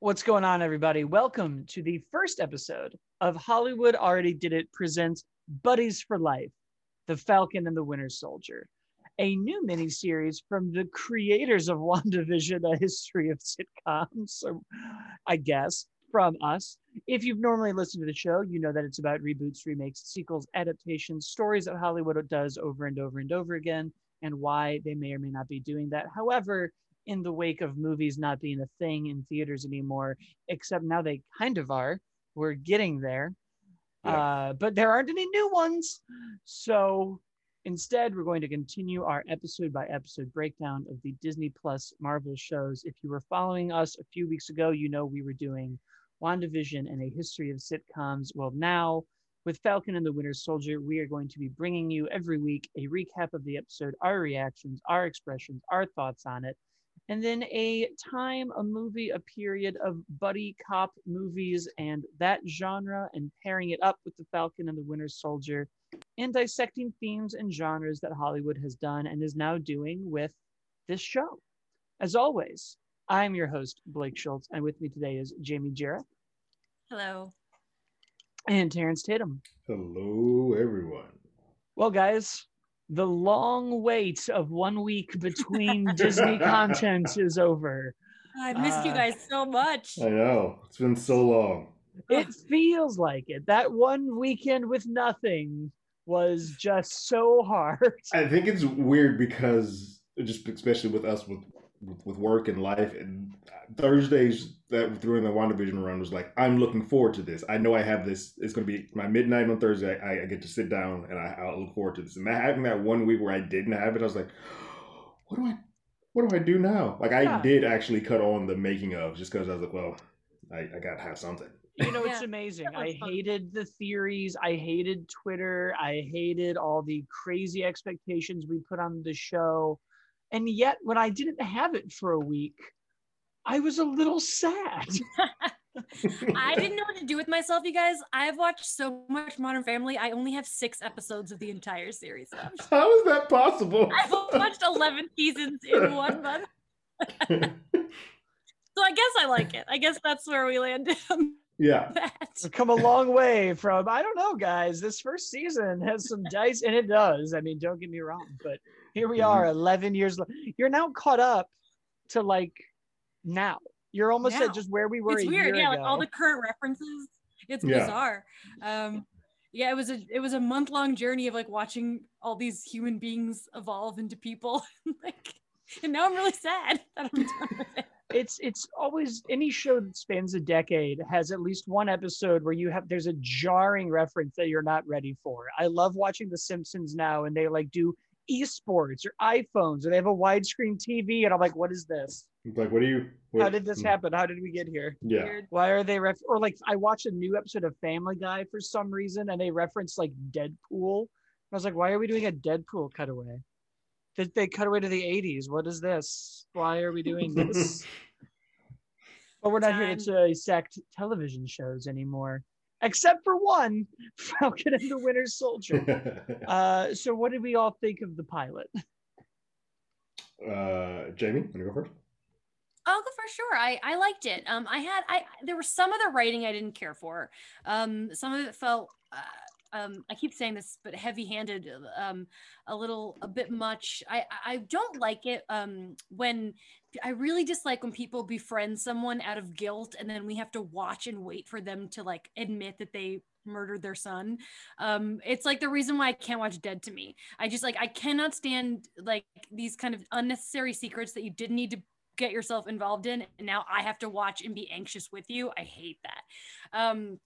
What's going on, everybody? Welcome to the first episode of Hollywood Already Did It presents Buddies for Life The Falcon and the Winter Soldier, a new miniseries from the creators of WandaVision, a history of sitcoms. I guess from us. If you've normally listened to the show, you know that it's about reboots, remakes, sequels, adaptations, stories that Hollywood does over and over and over again, and why they may or may not be doing that. However, in the wake of movies not being a thing in theaters anymore, except now they kind of are. We're getting there. Yeah. Uh, but there aren't any new ones. So instead, we're going to continue our episode by episode breakdown of the Disney Plus Marvel shows. If you were following us a few weeks ago, you know we were doing WandaVision and a history of sitcoms. Well, now with Falcon and the Winter Soldier, we are going to be bringing you every week a recap of the episode, our reactions, our expressions, our thoughts on it and then a time, a movie, a period of buddy cop movies and that genre, and pairing it up with The Falcon and the Winter Soldier, and dissecting themes and genres that Hollywood has done and is now doing with this show. As always, I'm your host, Blake Schultz, and with me today is Jamie Jarrett Hello. and Terrence Tatum. Hello, everyone. Well, guys, the long wait of one week between Disney content is over. I missed you Uh, guys so much. I know it's been so long. It feels like it. That one weekend with nothing was just so hard. I think it's weird because just especially with us with with, with work and life and Thursdays that during the WandaVision run was like I'm looking forward to this. I know I have this. It's going to be my midnight on Thursday. I, I get to sit down and I, I'll look forward to this. And that, having that one week where I didn't have it, I was like, what do I what do I do now? Like I Yeah. did actually cut on the making of just because I was like, well, I, I got to have something. You know, it's Yeah, amazing. I hated the theories. I hated Twitter. I hated all the crazy expectations we put on the show. And yet, when I didn't have it for a week, I was a little sad. I didn't know what to do with myself, you guys. I've watched so much Modern Family. I only have six episodes of the entire series left. How is that possible? I've watched 11 seasons in one month. So I guess I like it. I guess that's where we landed yeah. that. We've come a long way from I don't know, guys. This first season has some dice, and it does. I mean, don't get me wrong, but here we Mhm. are, eleven years. You're now caught up to like now. You're almost Now. at just where we were. It's a weird. year Yeah, like all the current references. It's Yeah. bizarre. Um yeah, it was a it was a month long journey of like watching all these human beings evolve into people. like and now I'm really sad that I'm done with it. it's it's always any show that spans a decade has at least one episode where you have there's a jarring reference that you're not ready for. I love watching The Simpsons now, and they like do esports or iPhones, or they have a widescreen TV, and I'm like, what is this? It's like, what do you? What, How did this hmm. happen? How did we get here? Yeah. Weird. Why are they ref? Or like, I watched a new episode of Family Guy for some reason, and they referenced like Deadpool. I was like, why are we doing a Deadpool cutaway? Did they cut away to the 80s? What is this? Why are we doing this? but we're not here Time. to dissect television shows anymore, except for one, Falcon and the Winter Soldier. Uh, so, what did we all think of the pilot? uh, Jamie, want to go first? I'll go for sure. I I liked it. Um, I had I there was some of the writing I didn't care for. Um, some of it felt. Uh, um, I keep saying this, but heavy-handed, um, a little, a bit much. I, I I don't like it um, when I really dislike when people befriend someone out of guilt, and then we have to watch and wait for them to like admit that they murdered their son. Um, it's like the reason why I can't watch Dead to Me. I just like I cannot stand like these kind of unnecessary secrets that you didn't need to get yourself involved in and now i have to watch and be anxious with you i hate that um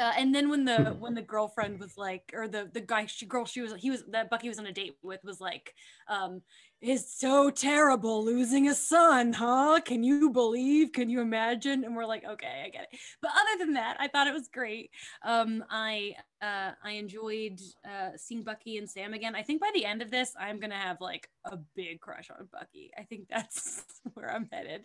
uh, and then when the when the girlfriend was like or the the guy she girl she was he was that bucky was on a date with was like um it's so terrible losing a son huh? Can you believe can you imagine? And we're like okay i get it. But other than that i thought it was great. Um i uh i enjoyed uh seeing bucky and sam again. I think by the end of this i'm gonna have like a big crush on bucky i think that's where i'm headed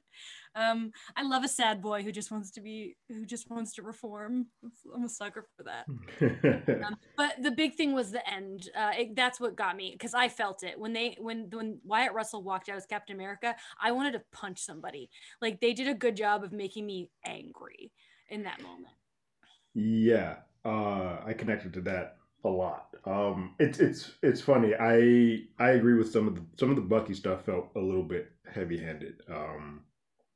um i love a sad boy who just wants to be who just wants to reform i'm a sucker for that um, but the big thing was the end. Uh, it, that's what got me because I felt it when they when when Wyatt Russell walked out as Captain America, I wanted to punch somebody. Like they did a good job of making me angry in that moment. Yeah, uh, I connected to that a lot. Um, it's it's it's funny. I I agree with some of the some of the Bucky stuff felt a little bit heavy handed. Um,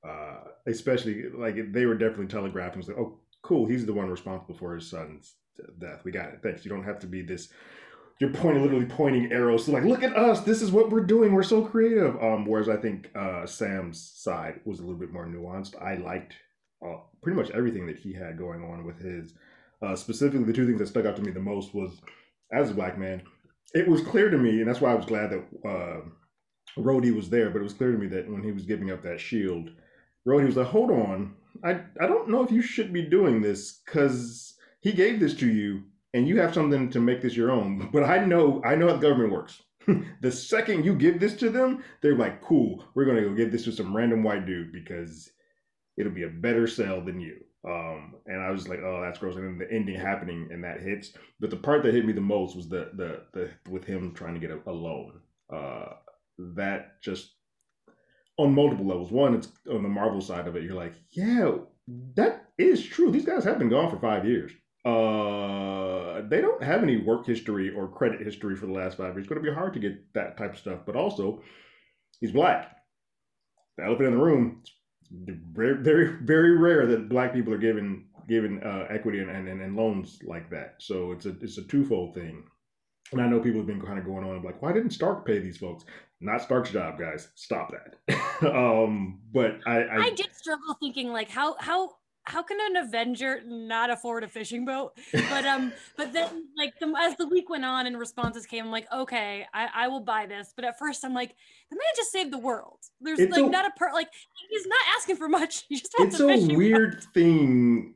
uh, especially like they were definitely telegraphing like, oh, cool, he's the one responsible for his son's death. We got it. Thanks. You don't have to be this. You're pointing, literally pointing arrows to like, look at us. This is what we're doing. We're so creative. Um, whereas I think uh, Sam's side was a little bit more nuanced. I liked uh, pretty much everything that he had going on with his. Uh, specifically, the two things that stuck out to me the most was, as a black man, it was clear to me, and that's why I was glad that uh, Rhodey was there. But it was clear to me that when he was giving up that shield, Rhodey was like, "Hold on, I I don't know if you should be doing this because he gave this to you, and you have something to make this your own. But I know I know how the government works. the second you give this to them, they're like, cool, we're gonna go give this to some random white dude because it'll be a better sell than you. Um, and I was like, oh, that's gross. And then the ending happening and that hits. But the part that hit me the most was the the the with him trying to get a, a loan. Uh, that just on multiple levels. One, it's on the Marvel side of it. You're like, yeah, that is true. These guys have been gone for five years. Uh, they don't have any work history or credit history for the last five years. It's going to be hard to get that type of stuff. But also, he's black. The elephant in the room. Very, very, very rare that black people are given given uh, equity and, and, and loans like that. So it's a it's a twofold thing. And I know people have been kind of going on like, why didn't Stark pay these folks? Not Stark's job, guys. Stop that. um, but I, I, I did struggle thinking like how how how can an Avenger not afford a fishing boat? But um, but then like the, as the week went on and responses came, I'm like, okay, I, I will buy this. But at first, I'm like, the man just saved the world. There's it's like a, not a part like he's not asking for much. He just wants it's a, a weird boat. thing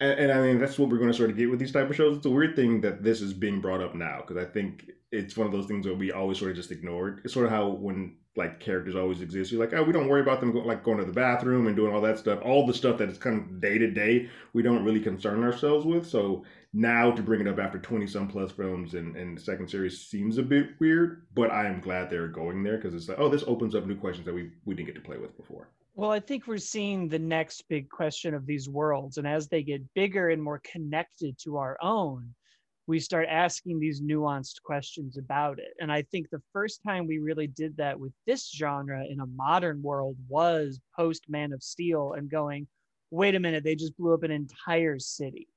and, and, I mean that's what we're going to sort of get with these type of shows. It's a weird thing that this is being brought up now because I think it's one of those things that we always sort of just ignored. It's sort of how when like characters always exist, you're like, oh, we don't worry about them go, like going to the bathroom and doing all that stuff. All the stuff that is kind of day to day, we don't really concern ourselves with. So now to bring it up after 20 some plus films and, and the second series seems a bit weird, but I am glad they're going there because it's like, oh, this opens up new questions that we, we didn't get to play with before. Well, I think we're seeing the next big question of these worlds. And as they get bigger and more connected to our own, we start asking these nuanced questions about it. And I think the first time we really did that with this genre in a modern world was post Man of Steel and going, wait a minute, they just blew up an entire city.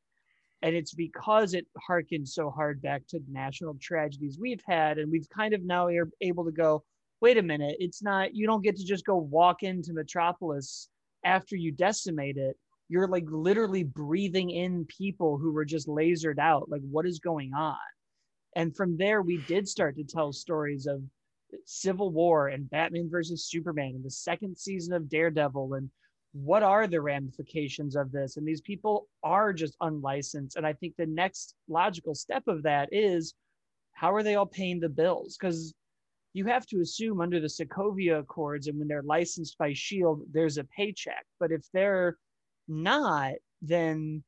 And it's because it harkened so hard back to national tragedies we've had. And we've kind of now are able to go, wait a minute, it's not, you don't get to just go walk into Metropolis after you decimate it. You're like literally breathing in people who were just lasered out. Like, what is going on? And from there, we did start to tell stories of Civil War and Batman versus Superman and the second season of Daredevil and what are the ramifications of this? And these people are just unlicensed. And I think the next logical step of that is how are they all paying the bills? Because you have to assume under the Sokovia Accords and when they're licensed by Shield, there's a paycheck. But if they're not, then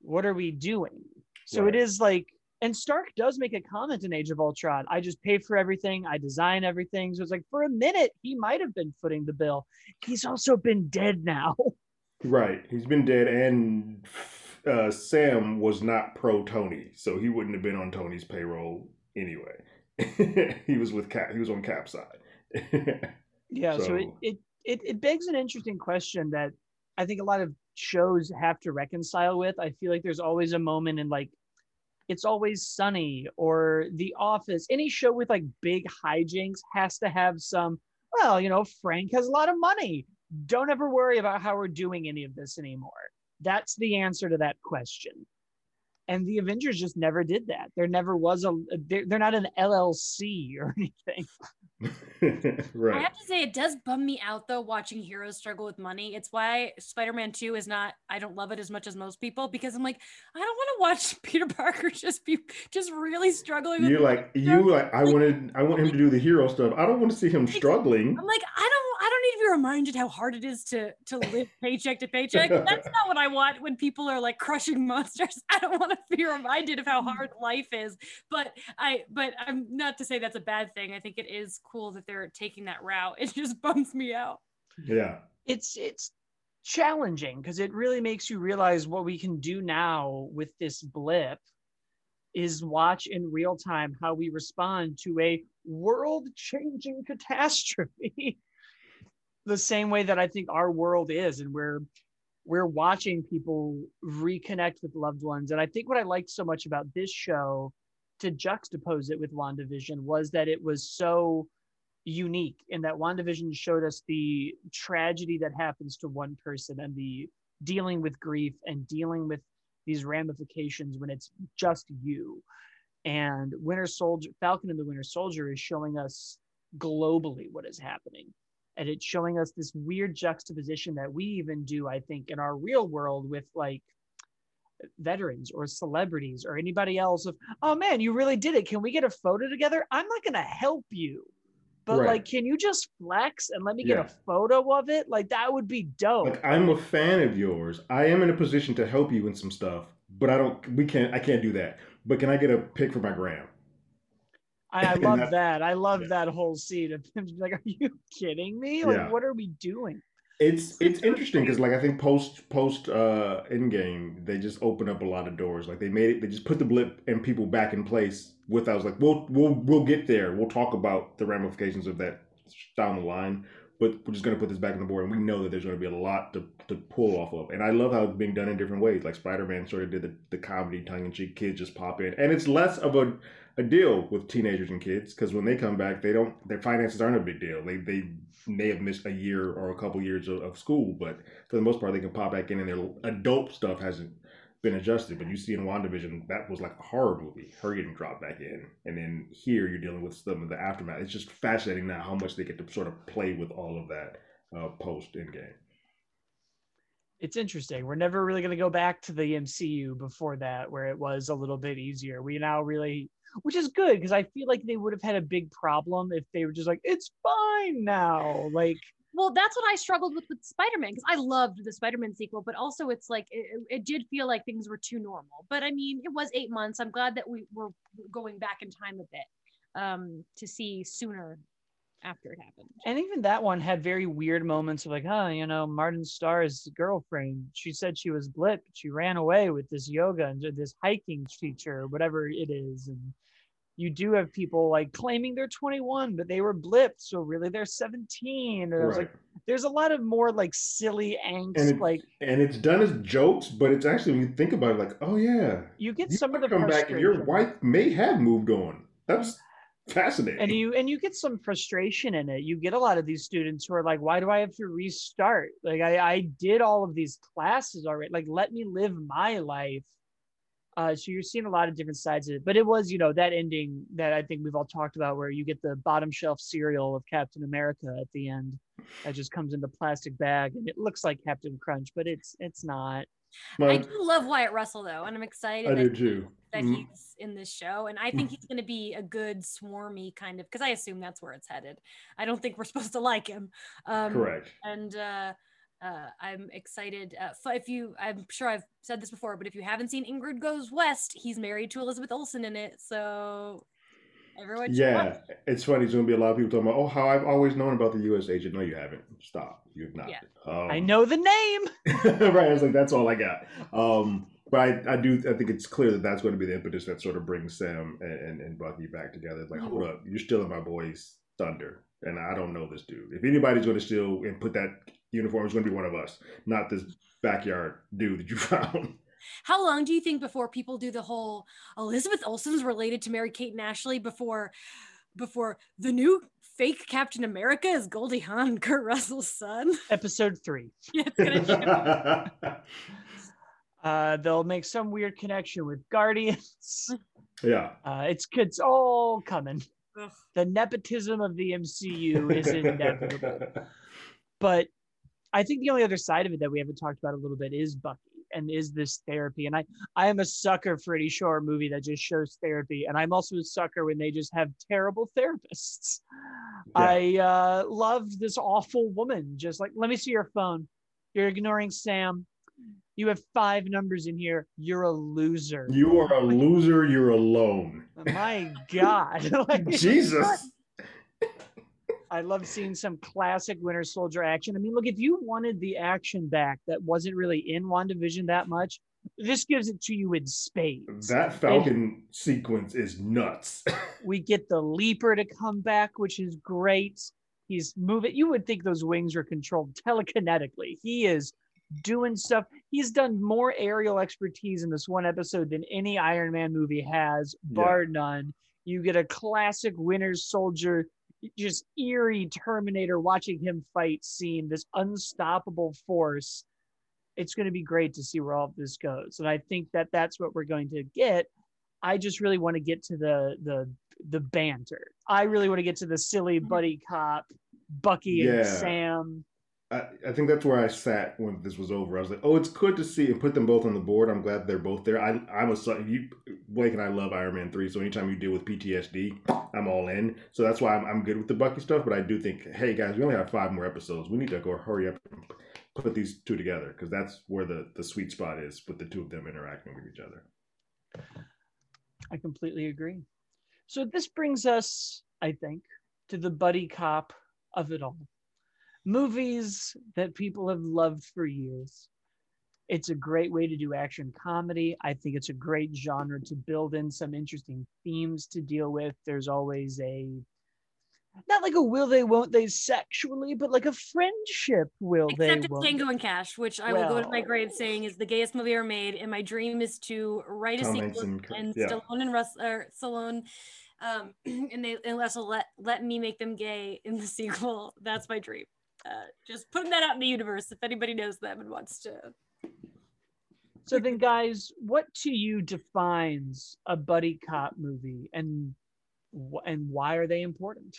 what are we doing? So right. it is like, and Stark does make a comment in Age of Ultron. I just pay for everything. I design everything. So it's like for a minute he might have been footing the bill. He's also been dead now. Right. He's been dead, and uh, Sam was not pro Tony, so he wouldn't have been on Tony's payroll anyway. he was with Cap. He was on Cap side. yeah, so, so it, it it it begs an interesting question that I think a lot of shows have to reconcile with. I feel like there's always a moment in like it's always sunny or the office. Any show with like big hijinks has to have some well you know frank has a lot of money. Don't ever worry about how we're doing any of this anymore. That's the answer to that question. And the avengers just never did that. There never was a they're, they're not an llc or anything right i have to say it does bum me out though watching heroes struggle with money it's why spider-man 2 is not i don't love it as much as most people because i'm like i don't want to watch peter parker just be just really struggling you're like you like i wanted i want him to do the hero stuff i don't want to see him struggling i'm like i don't I don't need to be reminded how hard it is to to live paycheck to paycheck. That's not what I want when people are like crushing monsters. I don't want to be reminded of how mm. hard life is. But I but I'm not to say that's a bad thing. I think it is cool that they're taking that route. It just bums me out. Yeah. It's it's challenging because it really makes you realize what we can do now with this blip is watch in real time how we respond to a world changing catastrophe the same way that i think our world is and we're we're watching people reconnect with loved ones and i think what i liked so much about this show to juxtapose it with wandavision was that it was so unique in that wandavision showed us the tragedy that happens to one person and the dealing with grief and dealing with these ramifications when it's just you. And Winter Soldier, Falcon and the Winter Soldier is showing us globally what is happening. And it's showing us this weird juxtaposition that we even do, I think, in our real world with like veterans or celebrities or anybody else of, oh man, you really did it. Can we get a photo together? I'm not going to help you. But right. like, can you just flex and let me get yeah. a photo of it? Like that would be dope. Like I'm a fan of yours. I am in a position to help you in some stuff, but I don't. We can't. I can't do that. But can I get a pic for my gram? I, I love that. I love yeah. that whole scene of him like, "Are you kidding me? Like, yeah. what are we doing?" It's it's interesting because like I think post post uh Endgame they just opened up a lot of doors. Like they made it. They just put the blip and people back in place with I was like, we'll we'll we'll get there. We'll talk about the ramifications of that down the line. But we're just gonna put this back on the board, and we know that there's gonna be a lot to, to pull off of. And I love how it's being done in different ways. Like Spider Man sort of did the, the comedy tongue in cheek kids just pop in, and it's less of a a deal with teenagers and kids because when they come back, they don't their finances aren't a big deal. They they may have missed a year or a couple years of, of school, but for the most part, they can pop back in, and their adult stuff hasn't been adjusted. But you see in WandaVision, that was like a horror movie, her getting dropped back in. And then here you're dealing with some of the aftermath. It's just fascinating now how much they get to sort of play with all of that uh, post game. It's interesting. We're never really going to go back to the MCU before that, where it was a little bit easier. We now really, which is good because I feel like they would have had a big problem if they were just like, it's fine now. Like, well that's what i struggled with with spider-man because i loved the spider-man sequel but also it's like it, it, did feel like things were too normal but i mean it was eight months i'm glad that we were going back in time a bit um to see sooner after it happened and even that one had very weird moments of like oh you know martin starr's girlfriend she said she was blip she ran away with this yoga and this hiking teacher or whatever it is and you do have people like claiming they're 21 but they were blipped so really they're 17 and right. like there's a lot of more like silly angst and like and it's done as jokes but it's actually when you think about it like oh yeah you get you some of the come back and your wife may have moved on. That's fascinating. And you and you get some frustration in it. You get a lot of these students who are like why do i have to restart? Like i i did all of these classes already. Like let me live my life uh, so you're seeing a lot of different sides of it, but it was, you know, that ending that I think we've all talked about, where you get the bottom shelf cereal of Captain America at the end, that just comes in the plastic bag, and it looks like Captain Crunch, but it's it's not. Well, I do love Wyatt Russell though, and I'm excited. I that, do That mm-hmm. he's in this show, and I think he's going to be a good swarmy kind of because I assume that's where it's headed. I don't think we're supposed to like him. Um, Correct. And uh, uh, I'm excited. Uh, if you, I'm sure I've said this before, but if you haven't seen Ingrid Goes West, he's married to Elizabeth Olsen in it. So everyone, yeah, it's funny. There's gonna be a lot of people talking about, oh, how I've always known about the U.S. agent. No, you haven't. Stop. You've not. Yeah. Um, I know the name. right. I was like, that's all I got. Um, but I, I do I think it's clear that that's going to be the impetus that sort of brings Sam and, and, and Bucky back together. It's like, mm-hmm. hold up, you're stealing my boy's thunder, and I don't know this dude. If anybody's going to steal and put that uniform is going to be one of us, not this backyard dude that you found. How long do you think before people do the whole Elizabeth Olsen's related to Mary Kate and Ashley before before the new fake Captain America is Goldie Hawn, Kurt Russell's son? Episode three. uh, they'll make some weird connection with Guardians. Yeah. Uh, it's it's all coming. Ugh. The nepotism of the MCU is inevitable. but I think the only other side of it that we haven't talked about a little bit is Bucky and is this therapy. And I, I am a sucker for any short movie that just shows therapy. And I'm also a sucker when they just have terrible therapists. I uh, loved this awful woman. Just like, let me see your phone. You're ignoring Sam. You have five numbers in here. You're a loser. You are a loser. You're alone. My God. Like, Jesus. I love seeing some classic Winter Soldier action. I mean, look, if you wanted the action back that wasn't really in WandaVision that much, this gives it to you in spades. That Falcon sequence is nuts. We get the leaper to come back, which is great. He's moving. You would think those wings are controlled telekinetically. He is doing stuff. He's done more aerial expertise in this one episode than any Iron Man movie has, bar none. You get a classic Winter Soldier, just eerie Terminator watching him fight scene, this unstoppable force. It's going to be great to see where all of this goes. And I think that that's what we're going to get. I just really want to get to the the the banter. I really want to get to the silly mm-hmm. buddy cop, Bucky and Sam. I, I think that's where I sat when this was over. I was like, oh, it's good to see and put them both on the board. I'm glad they're both there. I, I'm a son. You, Blake and I love Iron Man 3. So anytime you deal with PTSD, I'm all in. So that's why I'm, I'm good with the Bucky stuff. But I do think, hey, guys, we only have five more episodes. We need to go hurry up and put these two together because that's where the, the sweet spot is with the two of them interacting with each other. I completely agree. So this brings us, I think, to the buddy cop of it all. Movies that people have loved for years. It's a great way to do action comedy. I think it's a great genre to build in some interesting themes to deal with. There's always a not like a will they won't they sexually, but like a friendship will they Except it's won't. Tango and Cash, which I will go to my grave saying is the gayest movie ever made, and my dream is to write a Tom sequel and and yeah. Stallone and Russ or Stallone, um, and they unless will let let me make them gay in the sequel. That's my dream. Uh, just putting that out in the universe. If anybody knows them and wants to, So then, guys, what to you defines a buddy cop movie, and and why are they important?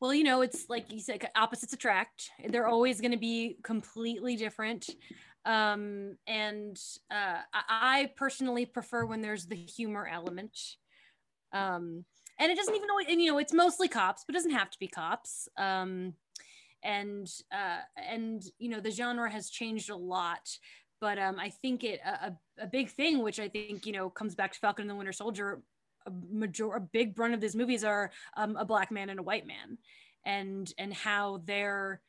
well, you know, it's like you said, opposites attract. They're always going to be completely different. Um, and uh, I, personally prefer when there's the humor element. Um, and it doesn't even always, and you know, it's mostly cops, but it doesn't have to be cops. Um, and uh, and you know, the genre has changed a lot. But um, I think it a, a- big thing, which I think you know comes back to Falcon and the Winter Soldier. A major, a big brunt of these movies are um, a black man and a white man, and and how their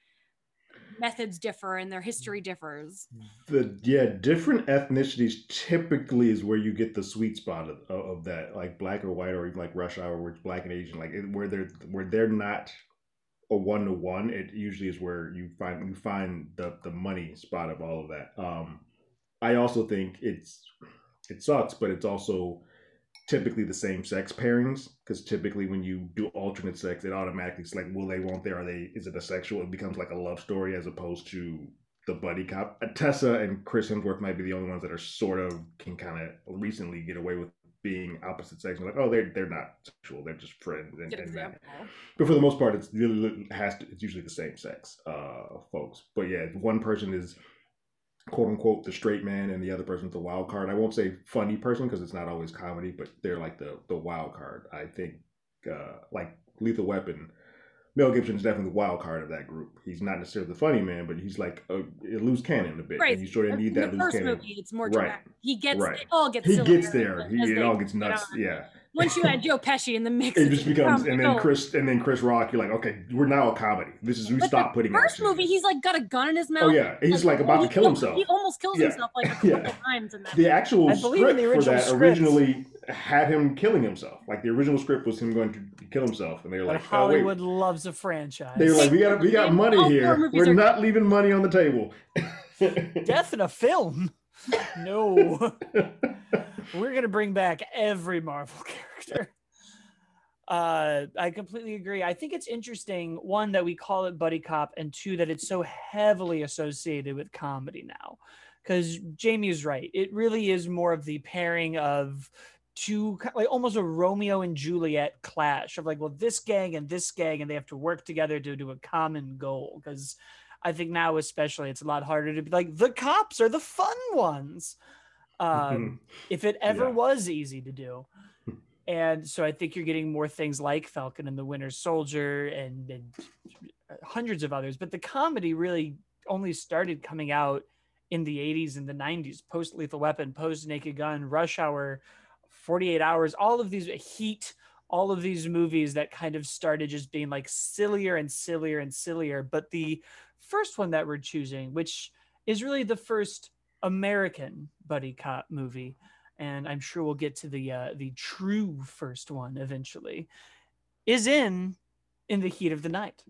methods differ and their history differs. The yeah, different ethnicities typically is where you get the sweet spot of, of that, like black or white, or even like Rush Hour, where black and Asian, like where they're where they're not a one to one. It usually is where you find you find the the money spot of all of that. Um, I also think it's it sucks, but it's also typically the same sex pairings because typically when you do alternate sex, it automatically it's like will they, won't they, are they? Is it a sexual? It becomes like a love story as opposed to the buddy cop. Tessa and Chris Hemsworth might be the only ones that are sort of can kind of recently get away with being opposite sex. Like, oh, they're they're not sexual; they're just friends. And, and that. But for the most part, it's it has to, it's usually the same sex uh, folks. But yeah, one person is quote unquote the straight man, and the other person's the wild card. I won't say funny person because it's not always comedy, but they're like the the wild card. I think uh, like Lethal Weapon. Mel Gibson is definitely the wild card of that group. He's not necessarily the funny man, but he's like a, a loose cannon a bit. Right. And you sort of need In that the loose first cannon. movie, it's more Right. dramatic. He gets Right. it all gets He gets there. as He it all gets nuts. on. Yeah. Once you add Joe Pesci in the mix, It just becomes, and then. Chris, and then Chris Rock. You're like, okay, we're now a comedy. This is we But stop the putting first movie, in. he's like got a gun in his mouth. Oh yeah, he's like about to kill himself. He almost kills Yeah. himself like a couple Yeah. of times in that. The actual I believe in script the for original that script. originally had him killing himself. Like the original script was him going to kill himself, and they were But like, oh, wait. Hollywood loves a franchise. They were like, we got we got money All here. We're are- not leaving money on the table. Death in a film? No. We're gonna bring back every Marvel character. Uh, I completely agree. I think it's interesting, one, that we call it buddy cop, and two, that it's so heavily associated with comedy now. Because Jamie is right. It really is more of the pairing of two, ki- like almost a Romeo and Juliet clash of like, well, this gang and this gang, and they have to work together to do a common goal. Because I think now, especially, it's a lot harder to be like, the cops are the fun ones. Um, if it ever Yeah. was easy to do. and so I think you're getting more things like Falcon and the Winter Soldier and, and hundreds of others. But the comedy really only started coming out in the 80s and the 90s, post Lethal Weapon, post Naked Gun, Rush Hour, 48 Hours, all of these Heat, all of these movies that kind of started just being like sillier and sillier and sillier. But the first one that we're choosing, which is really the first American buddy cop movie, and I'm sure we'll get to the uh, the true first one eventually, is in in the heat of the night.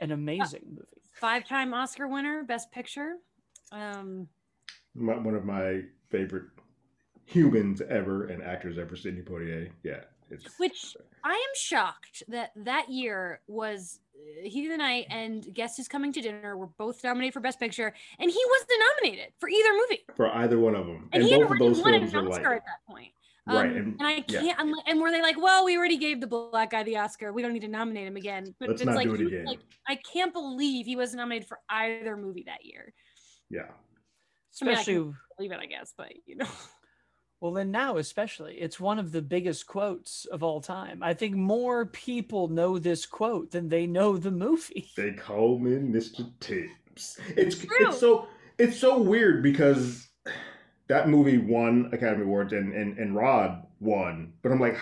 An amazing uh, movie. Five-time Oscar winner, Best Picture. Um, my, one of my favorite humans ever and actors ever, Sidney Poitier. Yeah, it's which I am shocked that that year was Heat of the Night and Guess Who's Coming to Dinner were both nominated for Best Picture, and he wasn't nominated for either movie. For either one of them, and, and both of those films won an Oscar like, at that point. Um, right, and, and I can't. Yeah. And were they like, well, we already gave the black guy the Oscar. We don't need to nominate him again. But Let's it's like, it like, I can't believe he was nominated for either movie that year. Yeah, especially I mean, I believe it, I guess, but you know. Well, then now, especially, it's one of the biggest quotes of all time. I think more people know this quote than they know the movie. They call me Mr. Tibbs. It's True. it's so it's so weird because that movie won Academy Awards and and, and Rod won, but I'm like,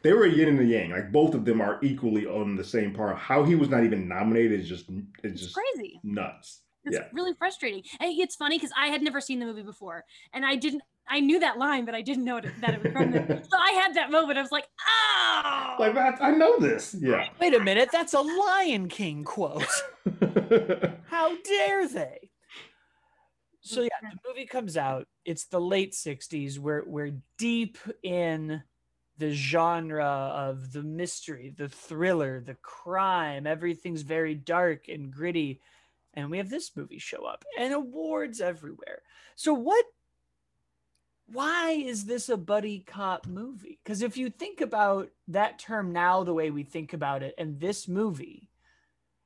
they were a yin and a yang. Like both of them are equally on the same par. How he was not even nominated is just it's just crazy, nuts. It's yeah. really frustrating. And it's funny because I had never seen the movie before, and I didn't. I knew that line, but I didn't know it, that it was from them. so I had that moment. I was like, "Oh, like that! I know this." Yeah. Wait a minute, that's a Lion King quote. How dare they? So yeah, the movie comes out. It's the late '60s. We're we're deep in the genre of the mystery, the thriller, the crime. Everything's very dark and gritty and we have this movie show up and awards everywhere. So what why is this a buddy cop movie? Because if you think about that term now, the way we think about it, and this movie,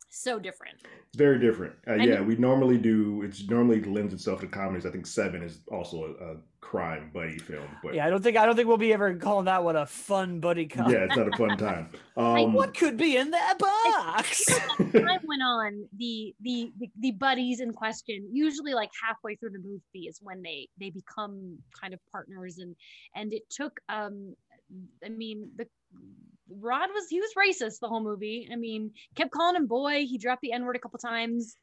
so different. It's very different. Uh, yeah, we normally do. It's normally lends itself to comedies. I think Seven is also a, a crime buddy film. But yeah, I don't think I don't think we'll be ever calling that one a fun buddy cop. Yeah, it's not a fun time. Um, what could be in that box? time went on, the, the the the buddies in question, usually like halfway through the movie, is when they they become kind of partners, and and it took um, I mean the Rod was he was racist the whole movie. I mean, kept calling him boy. He dropped the N word a couple times.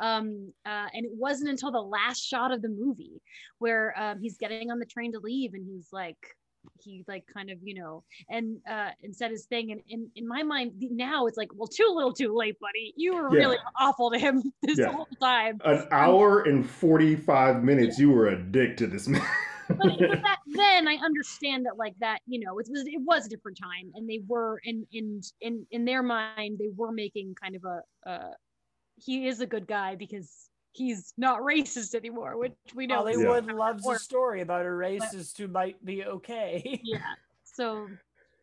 Um, uh, and it wasn't until the last shot of the movie where um, he's getting on the train to leave, and he's like, he like kind of you know and uh and said his thing and in, in my mind now it's like well too little too late buddy you were yeah. really awful to him this yeah. whole time an hour and 45 minutes yeah. you were a dick to this man but, but back then I understand that like that, you know, it was it was a different time, and they were in in in in their mind they were making kind of a uh, he is a good guy because he's not racist anymore, which we know. Hollywood yeah. loves a story about a racist but, who might be okay. yeah. So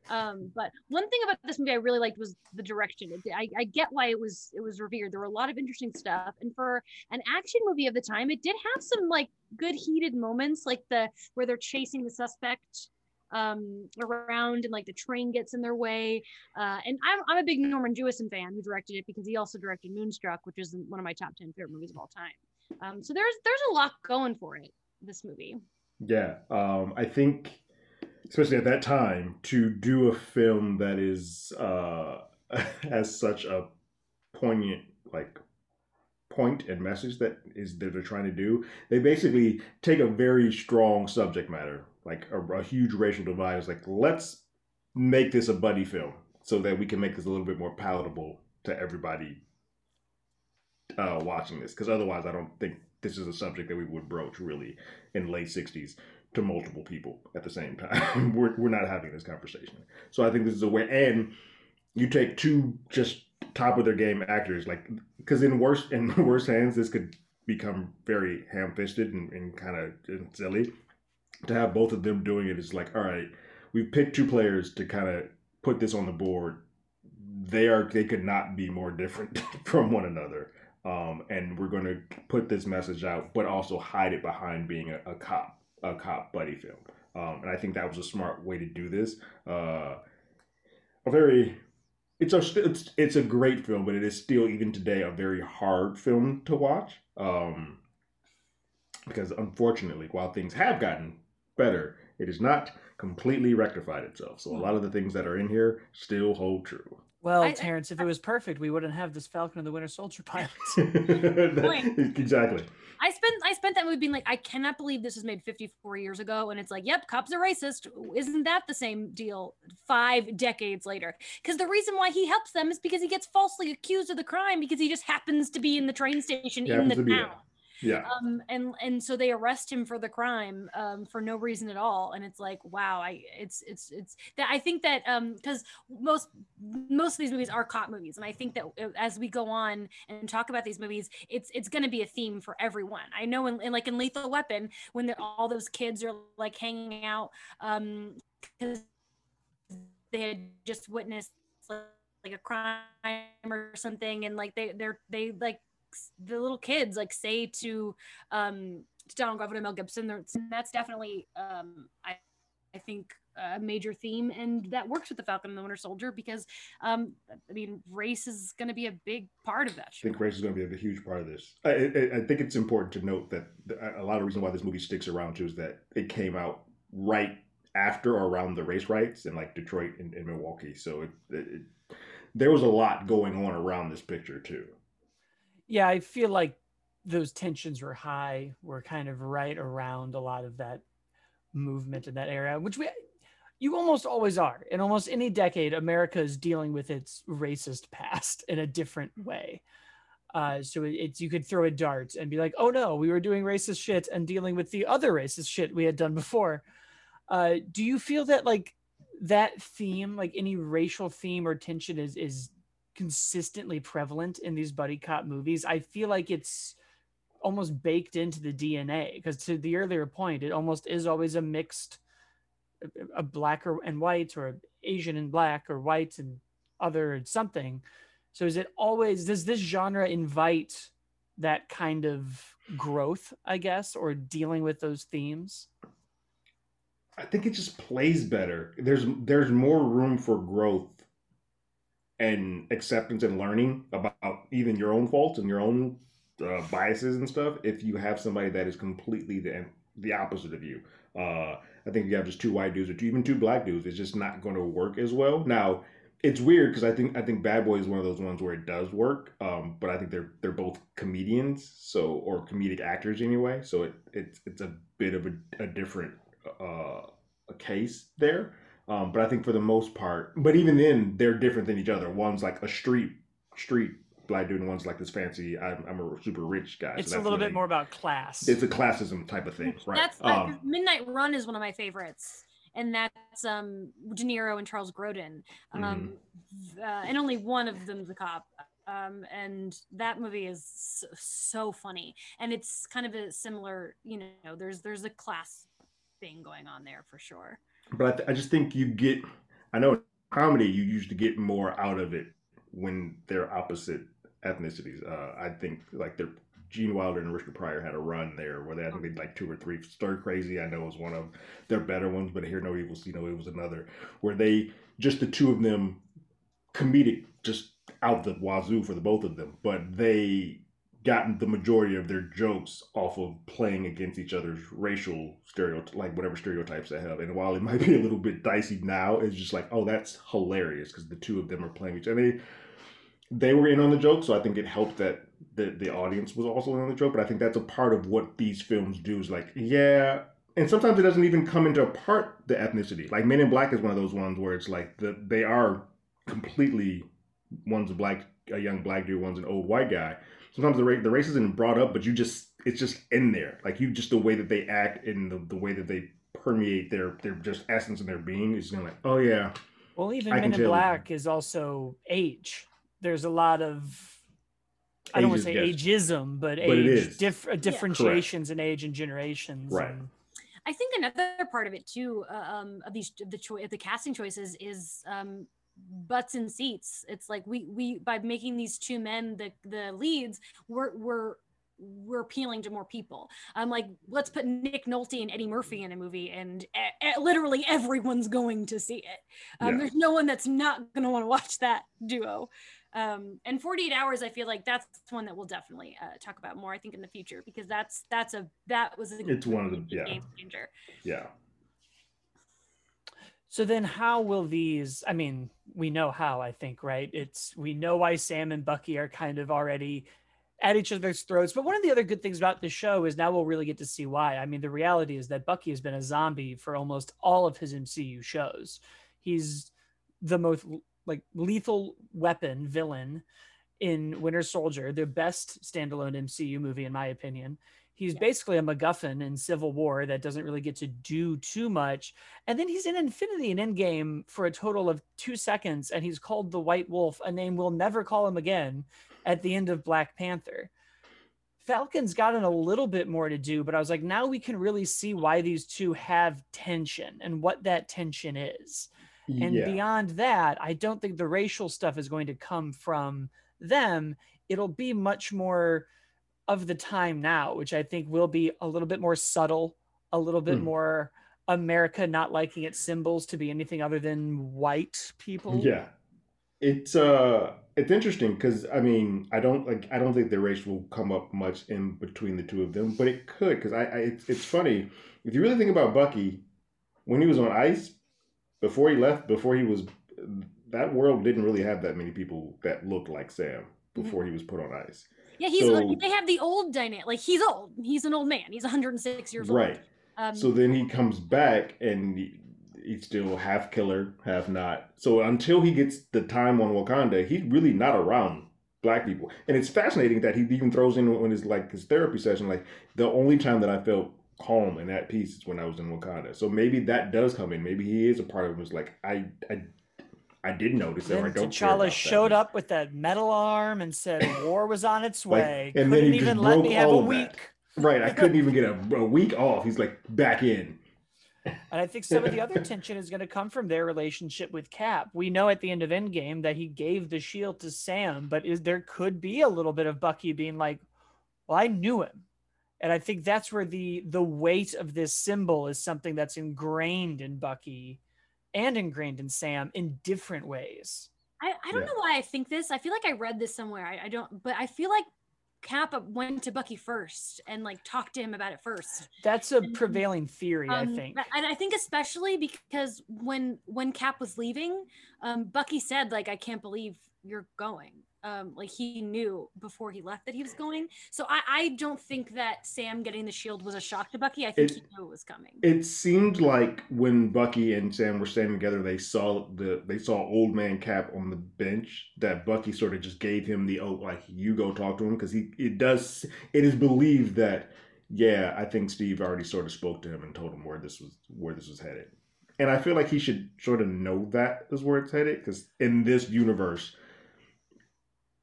um, but one thing about this movie I really liked was the direction. It, I, I get why it was it was revered. There were a lot of interesting stuff, and for an action movie of the time, it did have some like good heated moments, like the where they're chasing the suspect um, around and like the train gets in their way. Uh, and I'm, I'm a big Norman Jewison fan who directed it because he also directed Moonstruck, which is one of my top 10 favorite movies of all time. Um, so there's there's a lot going for it, this movie. Yeah. Um, I think especially at that time, to do a film that is uh, has such a poignant like point and message that is that they're trying to do. They basically take a very strong subject matter, like a, a huge racial divide. It's like let's make this a buddy film so that we can make this a little bit more palatable to everybody uh, watching this. Because otherwise, I don't think this is a subject that we would broach really in late '60s to multiple people at the same time. we're, we're not having this conversation. So I think this is a way, and you take two just top of their game actors, like, because in worse, in worse hands, this could become very ham fisted and, and kind of silly. To have both of them doing it is like, all right, we've picked two players to kind of put this on the board. They are, they could not be more different from one another. Um, and we're going to put this message out, but also hide it behind being a, a cop a cop buddy film. um, and I think that was a smart way to do this. Uh, a very it's a it's it's a great film, but it is still even today a very hard film to watch. Um, because unfortunately, while things have gotten better, it has not completely rectified itself. So a hmm. lot of the things that are in here still hold true. Well, I- Terrence, if it was perfect, we wouldn't have this Falcon and the Winter Soldier pilot. exactly. I spent I spent that movie being like, I cannot believe this was made 54 years ago, and it's like, yep, cops are racist. Isn't that the same deal five decades later? Because the reason why he helps them is because he gets falsely accused of the crime because he just happens to be in the train station He in the happens to be town. Yeah. Um, and and so they arrest him for the crime um, for no reason at all, and it's like, wow, I it's it's it's that I think that um because most most of these movies are cop movies, and I think that uh, as we go on and talk about these movies, it's it's going to be a theme for everyone. I know in, in like in Lethal Weapon when all those kids are like hanging out um because they had just witnessed like, like a crime or something, and like they they're they like the little kids like say to um to Donald Glover and Mel Gibson, that's definitely um I I think a major theme, and that works with the Falcon and the Winter Soldier because um I mean race is going to be a big part of that I think race is going to be a huge part of this. I, I, I think it's important to note that a lot of the reason why this movie sticks around too is that it came out right after or around the race riots in like Detroit and, and Milwaukee. So it, it there was a lot going on around this picture too. Yeah, I feel like those tensions were high. We're kind of right around a lot of that movement in that era, which we you almost always are. In almost any decade, America is dealing with its racist past in a different way. Uh, so it's you could throw a dart and be like, "Oh no, we were doing racist shit and dealing with the other racist shit we had done before." Uh, do you feel that like that theme, like any racial theme or tension, is is consistently prevalent in these buddy cop movies? I feel like it's almost baked into the DNA because to the earlier point, it almost is always a mixed, a- black or and white or Asian and black or white and other and something. So is it always does this genre invite that kind of growth, I guess, or dealing with those themes? I think it just plays better. There's there's more room for growth and acceptance and learning about even your own faults and your own uh, biases and stuff. If you have somebody that is completely the the opposite of you, uh, I think you have just two white dudes or two, even two black dudes, it's just not going to work as well. Now it's weird because I think I think Bad Boy is one of those ones where it does work, um, but I think they're they're both comedians, so or comedic actors anyway. So it it's it's a bit of a, a different uh, a case there. Um, but I think for the most part, but even then, they're different than each other. One's like a street street black dude, and one's like this fancy. I'm, I'm a super rich guy. so It's a little where bit they- more about class. It's a classism type of thing, right? That's Um, Midnight Run is one of my favorites, and that's um De Niro and Charles Grodin, um, Mm-hmm. uh, and only one of them's a cop. Um, and that movie is so, so funny, and it's kind of a similar, you know, there's there's a class thing going on there for sure. But I, th- I just think you get i know comedy you usually get more out of it when they're opposite ethnicities. Uh, i think like they're gene wilder and richard pryor had a run there where they had maybe like two or three stir crazy. I know was one of their better ones but Hear no evil see no evil was another where they just the two of them comedic just out the wazoo for the both of them but they gotten the majority of their jokes off of playing against each other's racial stereotype, like whatever stereotypes they have. And while it might be a little bit dicey now, it's just like, oh, that's hilarious because the two of them are playing each other. They, they were in on the joke, so I think it helped that the the audience was also in on the joke. But I think that's a part of what these films do. Is like, yeah. And sometimes it doesn't even come into part the ethnicity. Like Men in Black is one of those ones where it's like the they are completely one's a black a young black dude, one's an old white guy sometimes the race the race isn't brought up, but you just it's just in there. Like you just the way that they act and the, the way that they permeate their their just essence and their being is gonna like, oh yeah. Well, even I Men in tell- Black is also age. There's a lot of I don't want to say yes. ageism, but, But age dif- uh, differentiations in age and generations. Right. and- I think another part of it too, uh, um, of these the choi- the casting choices is um, butts and seats. It's like we we by making these two men the the leads, we're we're we're appealing to more people. I'm like, let's put Nick Nolte and Eddie Murphy in a movie, and literally everyone's going to see it. Um, yeah. There's no one that's not going to want to watch that duo. Um, and 48 hours, I feel like that's one that we'll definitely uh, talk about more. I think in the future because that's that's a that was a it's one of the yeah. game changer. Yeah. So then how will these I mean, we know how, I think, right? It's we know why Sam and Bucky are kind of already at each other's throats. But one of the other good things about the show is now we'll really get to see why. I mean, the reality is that Bucky has been a zombie for almost all of his MCU shows. He's the most like lethal weapon villain in Winter Soldier, the best standalone MCU movie in my opinion. He's yeah. basically a MacGuffin in Civil War that doesn't really get to do too much. And then he's in Infinity and Endgame for a total of two seconds, and he's called the White Wolf, a name we'll never call him again at the end of Black Panther. Falcon's gotten a little bit more to do, but I was like, now we can really see why these two have tension and what that tension is. And yeah. beyond that, I don't think the racial stuff is going to come from them. It'll be much more of the time now, which I think will be a little bit more subtle, a little bit mm. more America not liking its symbols to be anything other than white people. Yeah. It's uh it's interesting because I mean I don't like I don't think the race will come up much in between the two of them, but it could because I, I it's, it's funny if you really think about Bucky when he was on ice before he left before he was that world didn't really have that many people that looked like Sam mm-hmm. before mm-hmm. he was put on ice. Yeah, he's so, they have the old dynamic. Like he's old. He's an old man. He's 106 years right. old. Right. Um, so then he comes back and he, he's still half killer, half not. So until he gets the time on Wakanda, he's really not around black people. And it's fascinating that he even throws in when his like his therapy session, like the only time that I felt calm and at peace is when I was in Wakanda. So maybe that does come in. Maybe he is a part of it. Was like I I I did notice that. Then T'Challa showed up with that metal arm and said war was on its way. Like, and couldn't even let me have a week. That. Right, I couldn't even get a, a week off. He's like back in. And I think some of the other tension is going to come from their relationship with Cap. We know at the end of Endgame that he gave the shield to Sam, but is there could be a little bit of Bucky being like, "Well, I knew him," and I think that's where the the weight of this symbol is something that's ingrained in Bucky and ingrained in Sam in different ways. I, I don't yeah. know why I think this. I feel like I read this somewhere. I, I don't, but I feel like Cap went to Bucky first and like talked to him about it first. That's a and, prevailing theory, um, I think. And I think especially because when when Cap was leaving, um, Bucky said like, "I can't believe you're going." Um, like he knew before he left that he was going. So I, I don't think that Sam getting the shield was a shock to Bucky. I think it, he knew it was coming. It seemed like when Bucky and Sam were standing together, they saw the they saw old man Cap on the bench. That Bucky sort of just gave him the oh like you go talk to him because he it does it is believed that yeah I think Steve already sort of spoke to him and told him where this was where this was headed. And I feel like he should sort of know that is where it's headed because in this universe,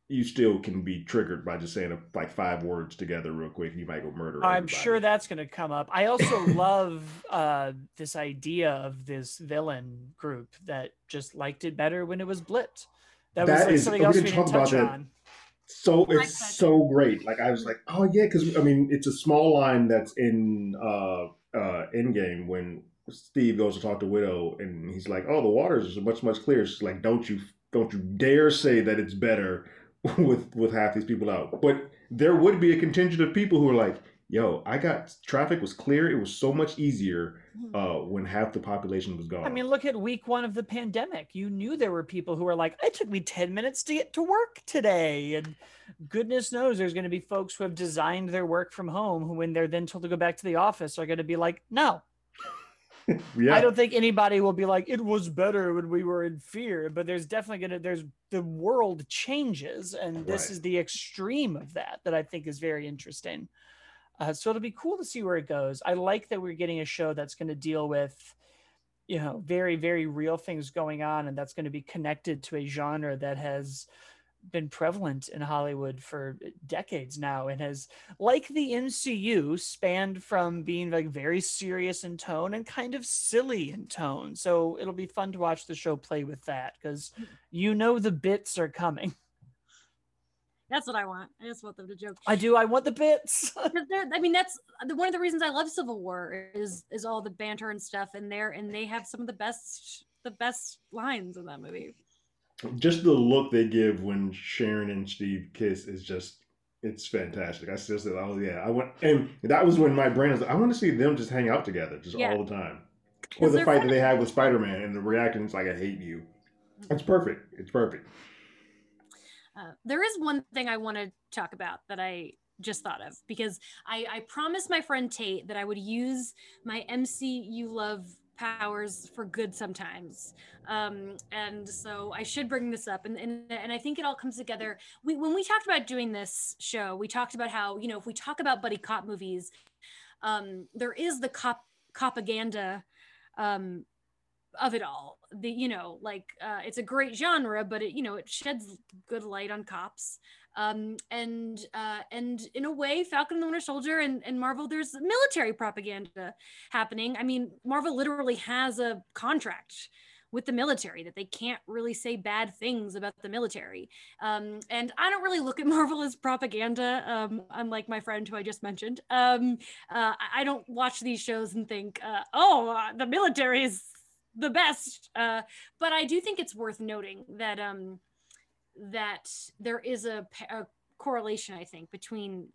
you still can be triggered by just saying a, like five words together real quick. And you might go murder. I'm sure that's going to come up. I also love uh, this idea of this villain group that just liked it better when it was blipped. That, that was like is, something else we didn't touch on. So it's so great. Like I was like, oh yeah, because I mean, it's a small line that's in uh uh Endgame when Steve goes to talk to Widow, and he's like, "Oh, the waters are much much clearer." She's like, "Don't you don't you dare say that it's better." with with half these people out. But there would be a contingent of people who are like, "Yo, I got traffic was clear. It was so much easier hmm. uh, when half the population was gone." I mean, look at week one of the pandemic. You knew there were people who were like, "It took me ten minutes to get to work today," and goodness knows there's going to be folks who have designed their work from home who, when they're then told to go back to the office, are going to be like, "No, yeah. I don't think anybody will be like it was better when we were in fear, but there's definitely gonna there's the world changes, and this right. is the extreme of that that I think is very interesting. Uh, so it'll be cool to see where it goes. I like that we're getting a show that's going to deal with, you know, very very real things going on, and that's going to be connected to a genre that has been prevalent in Hollywood for uh, decades now and has, like the MCU, spanned from being like very serious in tone and kind of silly in tone. So it'll be fun to watch the show play with that because hmm. you know the bits are coming. That's what I want. I just want them to joke. I do. I want the bits. I mean, that's one of the reasons I love Civil War is is all the banter and stuff in there, and they have some of the best the best lines in that movie. Just the look they give when Sharon and Steve kiss is just it's fantastic. I still said, oh yeah, I want, and that was when my brain was. I want to see them just hang out together, just yeah. all the time. Or the fight that they had with Spider Man, and the reaction is like, "I hate you." Mm-hmm. It's perfect. It's perfect. Uh, there is one thing I want to talk about that I just thought of because I, I promised my friend Tate that I would use my MCU love powers for good sometimes. Um, and so I should bring this up. And, and, and I think it all comes together. We, when we talked about doing this show, we talked about how, you know, if we talk about buddy cop movies, um, there is the cop propaganda um, of it all. The, you know, like uh, it's a great genre, but it, you know, it sheds good light on cops. Um, and uh, and in a way, Falcon and the Winter Soldier and, and Marvel, there's military propaganda happening. I mean, Marvel literally has a contract with the military that they can't really say bad things about the military. Um, and I don't really look at Marvel as propaganda, um, unlike my friend who I just mentioned. Um, uh, I don't watch these shows and think, uh, oh, uh, the military is the best. Uh, but I do think it's worth noting that um, that there is a, a correlation i think between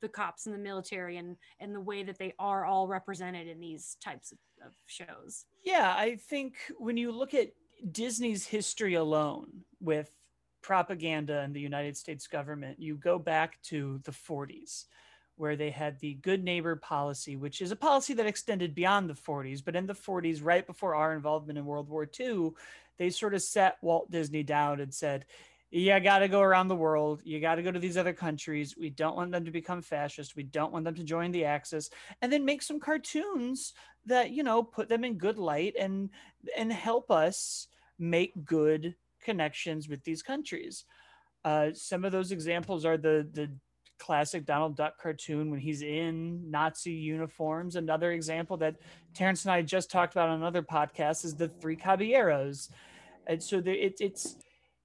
the cops and the military and and the way that they are all represented in these types of, of shows. Yeah i think when you look at disney's history alone with propaganda and the united states government you go back to the 40s where they had the good neighbor policy which is a policy that extended beyond the 40s but in the 40s right before our involvement in world war ii they sort of set walt disney down and said you got to go around the world. You got to go to these other countries. We don't want them to become fascist. We don't want them to join the Axis. And then make some cartoons that you know put them in good light and and help us make good connections with these countries. Uh, some of those examples are the the classic Donald Duck cartoon when he's in Nazi uniforms. Another example that Terrence and I just talked about on another podcast is the Three Caballeros. And so there, it, it's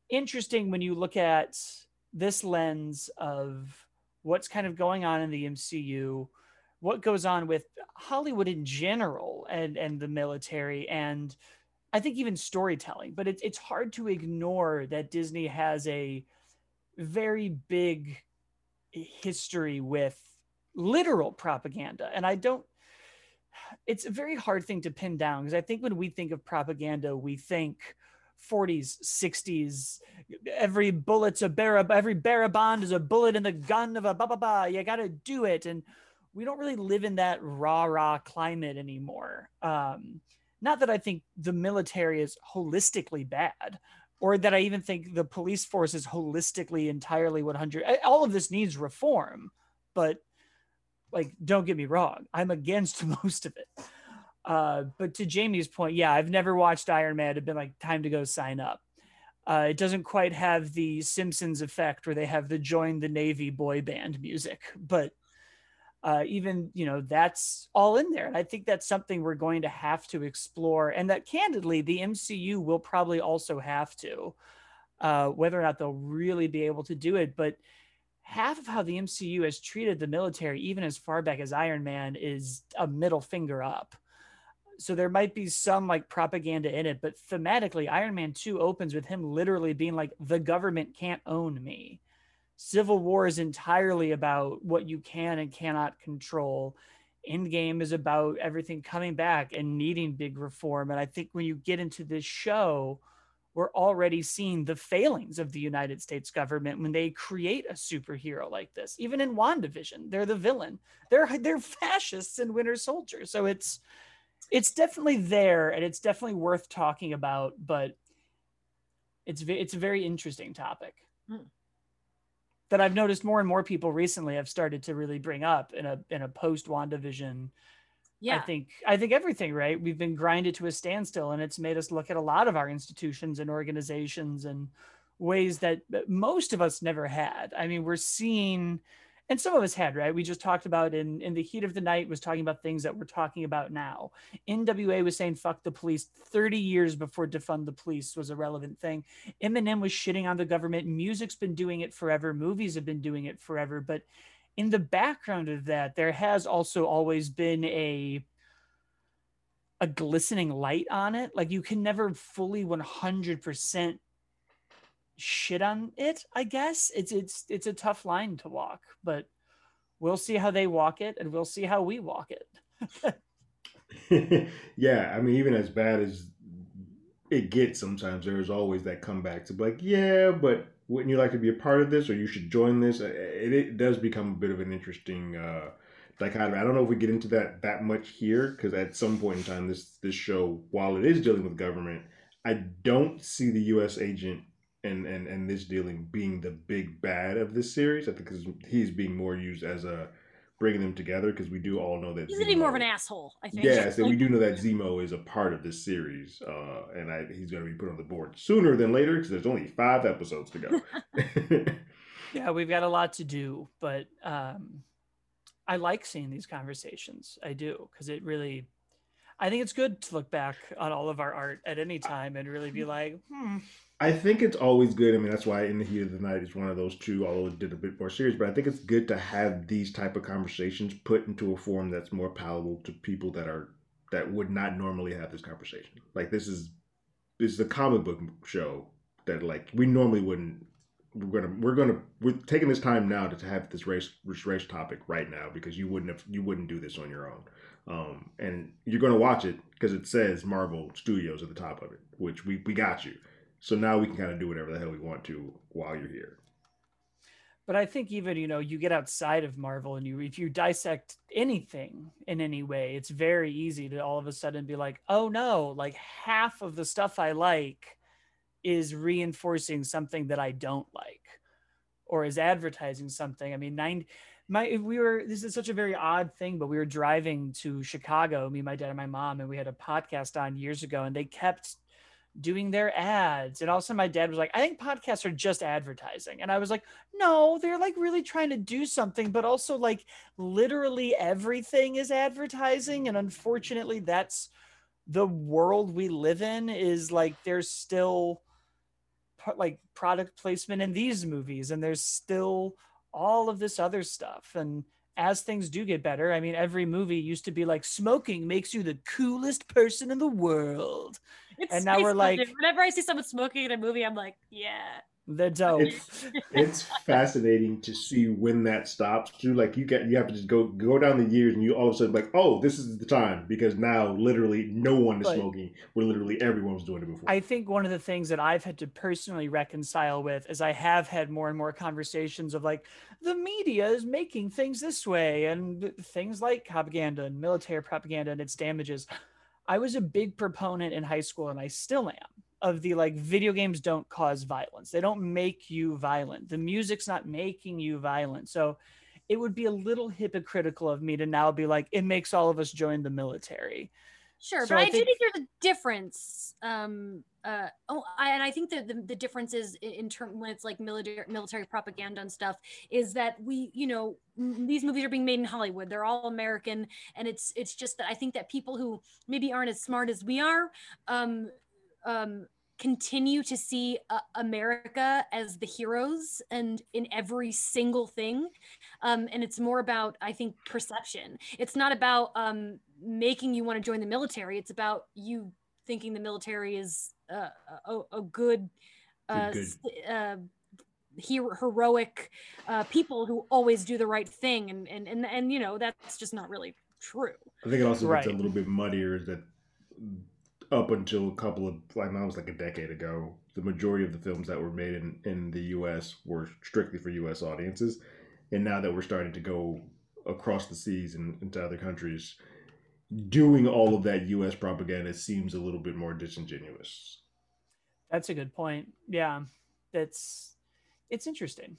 interesting when you look at this lens of what's kind of going on in the MCU, what goes on with Hollywood in general and and the military and I think even storytelling. But it's it's hard to ignore that Disney has a very big history with literal propaganda. And I don't it's a very hard thing to pin down because I think when we think of propaganda, we think 40s, 60s. Every bullet's a bearer, every bearer bond is a bullet in the gun of a ba ba ba. You got to do it. And we don't really live in that rah rah climate anymore. Um, not that I think the military is holistically bad or that I even think the police force is holistically entirely 100. All of this needs reform, but like, don't get me wrong, I'm against most of it. Uh, but to Jamie's point, yeah, I've never watched Iron Man. It'd been like time to go sign up. Uh, it doesn't quite have the Simpsons effect where they have the join the Navy boy band music, but uh, even you know that's all in there, and I think that's something we're going to have to explore, and that candidly the MCU will probably also have to, uh, whether or not they'll really be able to do it. But half of how the MCU has treated the military, even as far back as Iron Man, is a middle finger up so there might be some like propaganda in it, but thematically, Iron Man 2 opens with him literally being like, the government can't own me. Civil War is entirely about what you can and cannot control. Endgame is about everything coming back and needing big reform. And I think when you get into this show, we're already seeing the failings of the United States government when they create a superhero like this. Even in WandaVision, they're the villain. They're they're fascists in Winter Soldier. So it's it's definitely there and it's definitely worth talking about but it's it's a very interesting topic. Hmm. that i've noticed more and more people recently have started to really bring up in a in a post wandavision yeah. i think i think everything right? We've been grinded to a standstill and it's made us look at a lot of our institutions and organizations and ways that most of us never had. I mean we're seeing and some of us had right? We just talked about in in the heat of the night was talking about things that we're talking about now. N.W.A was saying fuck the police 30 years before defund the police was a relevant thing. Eminem was shitting on the government. Music's been doing it forever. Movies have been doing it forever. But in the background of that there has also always been a a glistening light on it. Like you can never fully 100% shit on it i guess. It's it's it's a tough line to walk but we'll see how they walk it and we'll see how we walk it. Yeah i mean even as bad as it gets sometimes there's always that comeback to be like yeah but wouldn't you like to be a part of this or you should join this? It, it does become a bit of an interesting uh dichotomy. I don't know if we get into that that much here because at some point in time this this show while it is dealing with government i don't see the u.s agent and and and this dealing being the big bad of this series. I think because he's being more used as a bringing them together because we do all know that he's Zemo, more of an asshole. I think. Yeah, so we do know that Zemo is a part of this series, uh, and I, he's going to be put on the board sooner than later because there's only five episodes to go. yeah, we've got a lot to do, but um, I like seeing these conversations. I do because it really. I think it's good to look back on all of our art at any time and really be like, hmm, I think it's always good. I mean, that's why In the Heat of the Night is one of those two, although it did a bit more serious. But I think it's good to have these type of conversations put into a form that's more palatable to people that are that would not normally have this conversation. Like this is this is a comic book show that like we normally wouldn't. We're gonna we're gonna we're taking this time now to have this race this race topic right now because you wouldn't have you wouldn't do this on your own. Um, and you're gonna watch it because it says Marvel Studios at the top of it, which we we got you. So now we can kind of do whatever the hell we want to while you're here. But I think even you know you get outside of Marvel and you if you dissect anything in any way, it's very easy to all of a sudden be like, oh no, like half of the stuff I like is reinforcing something that I don't like, or is advertising something. I mean, nine my if we were this is such a very odd thing but we were driving to chicago me my dad and my mom and we had a podcast on years ago and they kept doing their ads. And all of a sudden my dad was like, I think podcasts are just advertising. And I was like, no, they're like really trying to do something, but also like literally everything is advertising. And unfortunately, that's the world we live in is like there's still like product placement in these movies and there's still all of this other stuff. And as things do get better, I mean, every movie used to be like smoking makes you the coolest person in the world. It's and now we're like, whenever I see someone smoking in a movie, I'm like, yeah, the dope. It's, it's fascinating to see when that stops too. Like you get, you have to just go go down the years, and you all of a sudden like, oh, this is the time because now literally no one is but, smoking. Where literally everyone was doing it before. I think one of the things that I've had to personally reconcile with is I have had more and more conversations of like the media is making things this way and things like propaganda and military propaganda and its damages. I was a big proponent in high school, and I still am of the like video games don't cause violence. They don't make you violent. The music's not making you violent. So it would be a little hypocritical of me to now be like, it makes all of us join the military. Sure, so but I, I think, do think there's a difference. Um, uh, oh, I, and I think that the, the difference is in term when it's like military military propaganda and stuff is that we, you know, these movies are being made in Hollywood. They're all American, and it's it's just that I think that people who maybe aren't as smart as we are, um, um, continue to see uh, America as the heroes and in every single thing. Um, and it's more about, I think, perception. It's not about um, making you want to join the military. It's about you thinking the military is uh, a, a, good, uh, good, good. Uh, hero, heroic uh, people who always do the right thing. And, and, and, and, you know, that's just not really true. I think it also right. gets a little bit muddier that up until a couple of like that was like a decade ago, the majority of the films that were made in in the U.S. were strictly for U.S. audiences, and now that we're starting to go across the seas and into other countries, doing all of that U.S. propaganda seems a little bit more disingenuous. That's a good point. Yeah, that's it's interesting.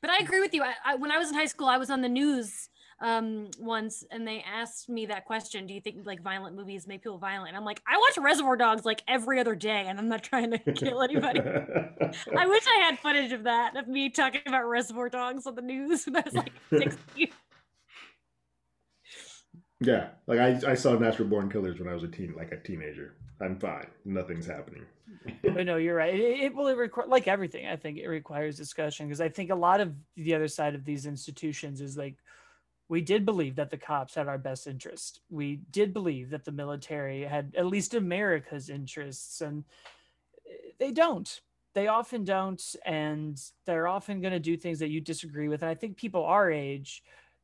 But I agree with you. I, I, when I was in high school, I was on the news um once and they asked me that question do you think like violent movies make people violent and i'm like i watch reservoir dogs like every other day and i'm not trying to kill anybody i wish i had footage of that of me talking about reservoir dogs on the news when i was like 16 yeah, like I, I saw Natural Born Killers when I was a teen, like a teenager. I'm fine. Nothing's happening. but no, you're right. It, it will require, like everything. I think it requires discussion because I think a lot of the other side of these institutions is like we did believe that the cops had our best interest. We did believe that the military had at least America's interests, and eh, they don't. They often don't, and they're often going to do things that you disagree with. And I think people our age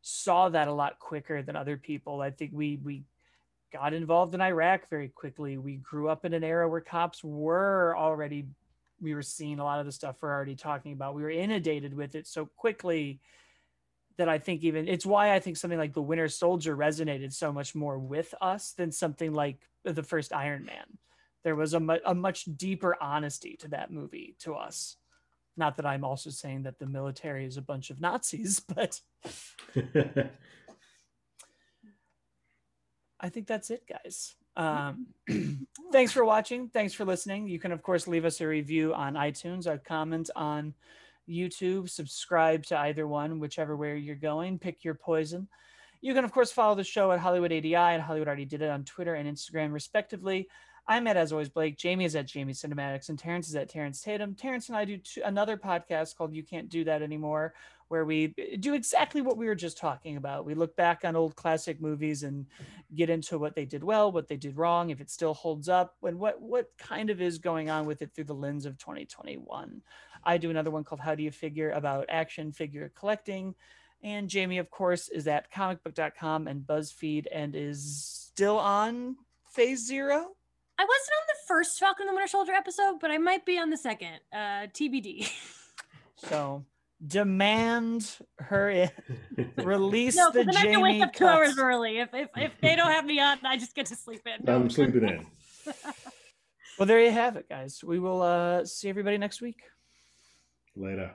saw that a lot quicker than other people. I think we we got involved in Iraq very quickly. We grew up in an era where cops were already we were seeing a lot of the stuff we're already talking about. We were inundated with it so quickly that I think even it's why I think something like The Winter Soldier resonated so much more with us than something like the first Iron Man. There was a, mu- a much deeper honesty to that movie to us. Not that I'm also saying that the military is a bunch of Nazis, but I think that's it, guys. Um, thanks for watching. Thanks for listening. You can, of course, leave us a review on iTunes, a comment on YouTube, subscribe to either one, whichever way you're going. Pick your poison. You can, of course, follow the show at Hollywood ADI and Hollywood Already Did It on Twitter and Instagram, respectively. I'm at As Always Blake. Jamie is at Jamie Cinematics, and Terrence is at Terrence Tatum. Terrence and I do another podcast called You Can't Do That Anymore, where we do exactly what we were just talking about. We look back on old classic movies and get into what they did well, what they did wrong, if it still holds up, and what what kind of is going on with it through the lens of 2021. I do another one called How Do You Figure about action figure collecting. And Jamie, of course, is at comicbook.com and BuzzFeed and is still on phase zero. I wasn't on the first Falcon the Winter Soldier episode, but I might be on the second. Uh, TBD. So demand her in. Release no, the because then I have to wake up two hours early. If, if if they don't have me on, I just get to sleep in. I'm sleeping in. Well, there you have it, guys. We will uh, see everybody next week. Later.